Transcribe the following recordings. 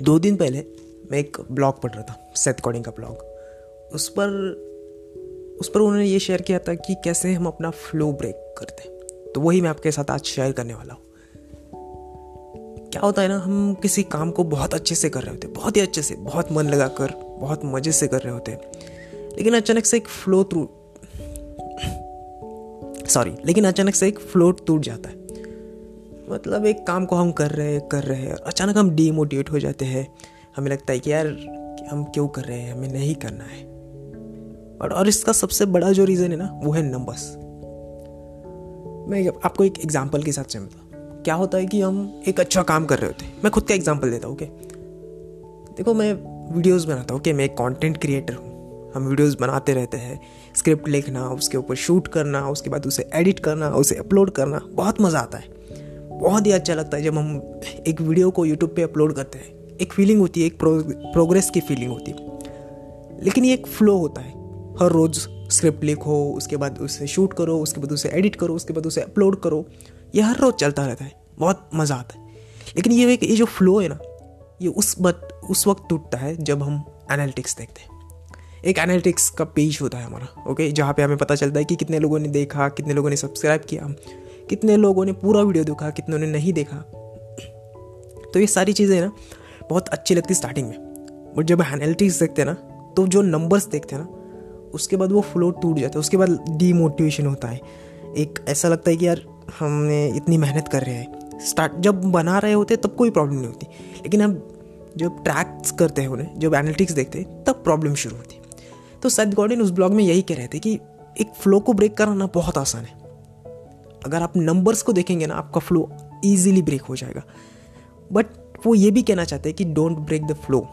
दो दिन पहले मैं एक ब्लॉग पढ़ रहा था सेथ कॉडिंग का ब्लॉग उस पर उस पर उन्होंने ये शेयर किया था कि कैसे हम अपना फ्लो ब्रेक करते हैं। तो वही मैं आपके साथ आज शेयर करने वाला हूँ। क्या होता है ना, हम किसी काम को बहुत अच्छे से कर रहे होते हैं, बहुत ही अच्छे से, बहुत मन लगा कर बहुत मज़े से कर रहे होते हैं। लेकिन अचानक से एक फ्लो थ्रू सॉरी लेकिन अचानक से एक फ्लो टूट जाता है। मतलब एक काम को हम कर रहे हैं कर रहे हैं। अचानक हम डीमोटिवेट हो जाते हैं। हमें लगता है कि यार हम क्यों कर रहे हैं? हमें नहीं करना है। और और इसका सबसे बड़ा जो रीज़न है ना, वो है नंबर्स मैं आपको एक एग्जांपल के साथ समझता क्या होता है कि हम एक अच्छा काम कर रहे होते हैं। मैं खुद का एग्ज़ाम्पल देता हूँ ओके देखो, मैं वीडियोस बनाता हूँ ओके मैं एक कंटेंट क्रिएटर हूँ। हम वीडियोस बनाते रहते हैं। स्क्रिप्ट लिखना, उसके ऊपर शूट करना, उसके बाद उसे एडिट करना, उसे अपलोड करना। बहुत मज़ा आता है। बहुत ही अच्छा लगता है जब हम एक वीडियो को यूट्यूब पे अपलोड करते हैं। एक फीलिंग होती है, एक प्रोग्रेस की फीलिंग होती है। लेकिन ये एक फ्लो होता है। हर रोज़ स्क्रिप्ट लिखो, उसके बाद उसे शूट करो, उसके बाद उसे एडिट करो, उसके बाद उसे अपलोड करो। ये हर रोज़ चलता रहता है। बहुत मज़ा आता है। लेकिन ये एक, ये जो फ्लो है ना, ये उस बत, उस वक्त टूटता है जब हम एनालिटिक्स देखते हैं। एक एनालिटिक्स का पेज होता है हमारा ओके जहाँ पे हमें पता चलता है कि कितने लोगों ने देखा, कितने लोगों ने सब्सक्राइब किया। कितने लोगों ने पूरा वीडियो देखा, कितने ने नहीं देखा। तो ये सारी चीज़ें ना, बहुत अच्छी लगती स्टार्टिंग में। बट जब एनालिटिक्स देखते हैं ना तो जो नंबर्स देखते हैं ना, उसके बाद वो फ्लो टूट जाता है, उसके बाद डीमोटिवेशन होता है। एक ऐसा लगता है कि यार, हमने इतनी मेहनत कर रहे हैं। स्टार्ट जब बना रहे होते, तब कोई प्रॉब्लम नहीं होती। लेकिन अब जब ट्रैक्स करते हैं उन्हें, जब एनालिटिक्स देखते हैं, तब प्रॉब्लम शुरू होती तो सद गॉर्डन उस ब्लॉग में यही कह रहे थे कि एक फ्लो को ब्रेक कराना बहुत आसान है। अगर आप नंबर्स को देखेंगे ना, आपका फ्लो ईजिली ब्रेक हो जाएगा। बट वो ये भी कहना चाहते हैं कि डोंट ब्रेक द फ्लो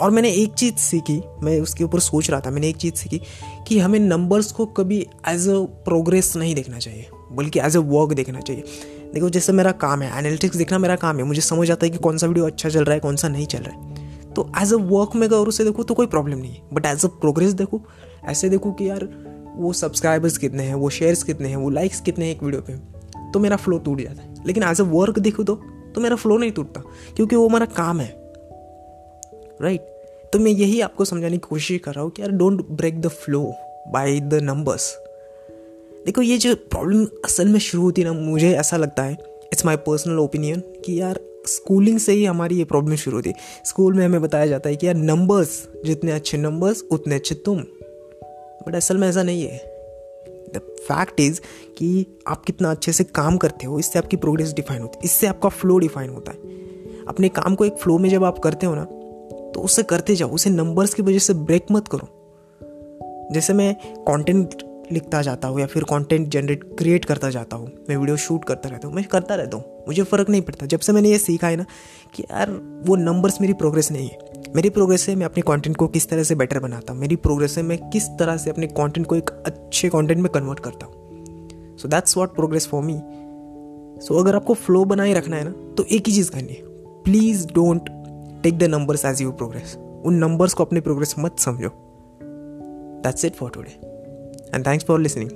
और मैंने एक चीज़ सीखी, मैं उसके ऊपर सोच रहा था, मैंने एक चीज़ सीखी कि हमें नंबर्स को कभी एज अ प्रोग्रेस नहीं देखना चाहिए, बल्कि एज अ वर्क देखना चाहिए। देखो, जैसे मेरा काम है एनालिटिक्स देखना मेरा काम है, मुझे समझ आता है कि कौन सा वीडियो अच्छा चल रहा है, कौन सा नहीं चल रहा है। तो एज अ वर्क में अगर उसे देखो तो कोई प्रॉब्लम नहीं है। बट एज अ प्रोग्रेस देखो, ऐसे देखो कि यार वो सब्सक्राइबर्स कितने हैं, वो शेयर्स कितने हैं, वो लाइक्स कितने हैं एक वीडियो पे तो मेरा फ्लो टूट जाता है। लेकिन एज अ वर्क देखो तो तो मेरा फ्लो नहीं टूटता, क्योंकि वो मेरा काम है। Right right? तो मैं यही आपको समझाने की कोशिश कर रहा हूँ कि यार don't break the flow by the numbers देखो, ये जो प्रॉब्लम असल में शुरू होती है ना, मुझे ऐसा लगता है इट्स माई पर्सनल ओपिनियन कि यार स्कूलिंग से ही हमारी ये प्रॉब्लम शुरू होती है। स्कूल में हमें बताया जाता है कि यार नंबर्स जितने अच्छे नंबर्स उतने अच्छे तुम। बट असल में ऐसा नहीं है। द फैक्ट इज़ कि आप कितना अच्छे से काम करते हो, इससे आपकी प्रोग्रेस डिफाइन होती है। इससे आपका फ्लो डिफाइन होता है। अपने काम को एक फ्लो में जब आप करते हो ना तो उसे करते जाओ, उसे नंबर्स की वजह से ब्रेक मत करो। जैसे मैं कंटेंट लिखता जाता हूँ या फिर कंटेंट जनरेट क्रिएट करता जाता हूँ, मैं वीडियो शूट करता रहता हूँ, मैं करता रहता हूँ, मुझे फ़र्क नहीं पड़ता। जब से मैंने ये सीखा है ना कि यार, वो नंबर्स मेरी प्रोग्रेस नहीं है। मेरी प्रोग्रेस से मैं अपने कंटेंट को किस तरह से बेटर बनाता हूँ? मेरी प्रोग्रेस से मैं किस तरह से अपने कंटेंट को एक अच्छे कंटेंट में कन्वर्ट करता हूँ? So that's what progress for me so अगर आपको फ्लो बनाए रखना है ना तो एक ही चीज़ करनी है। Please don't take the numbers as you progress उन नंबर्स को अपने प्रोग्रेस मत समझो। That's it for today and thanks for listening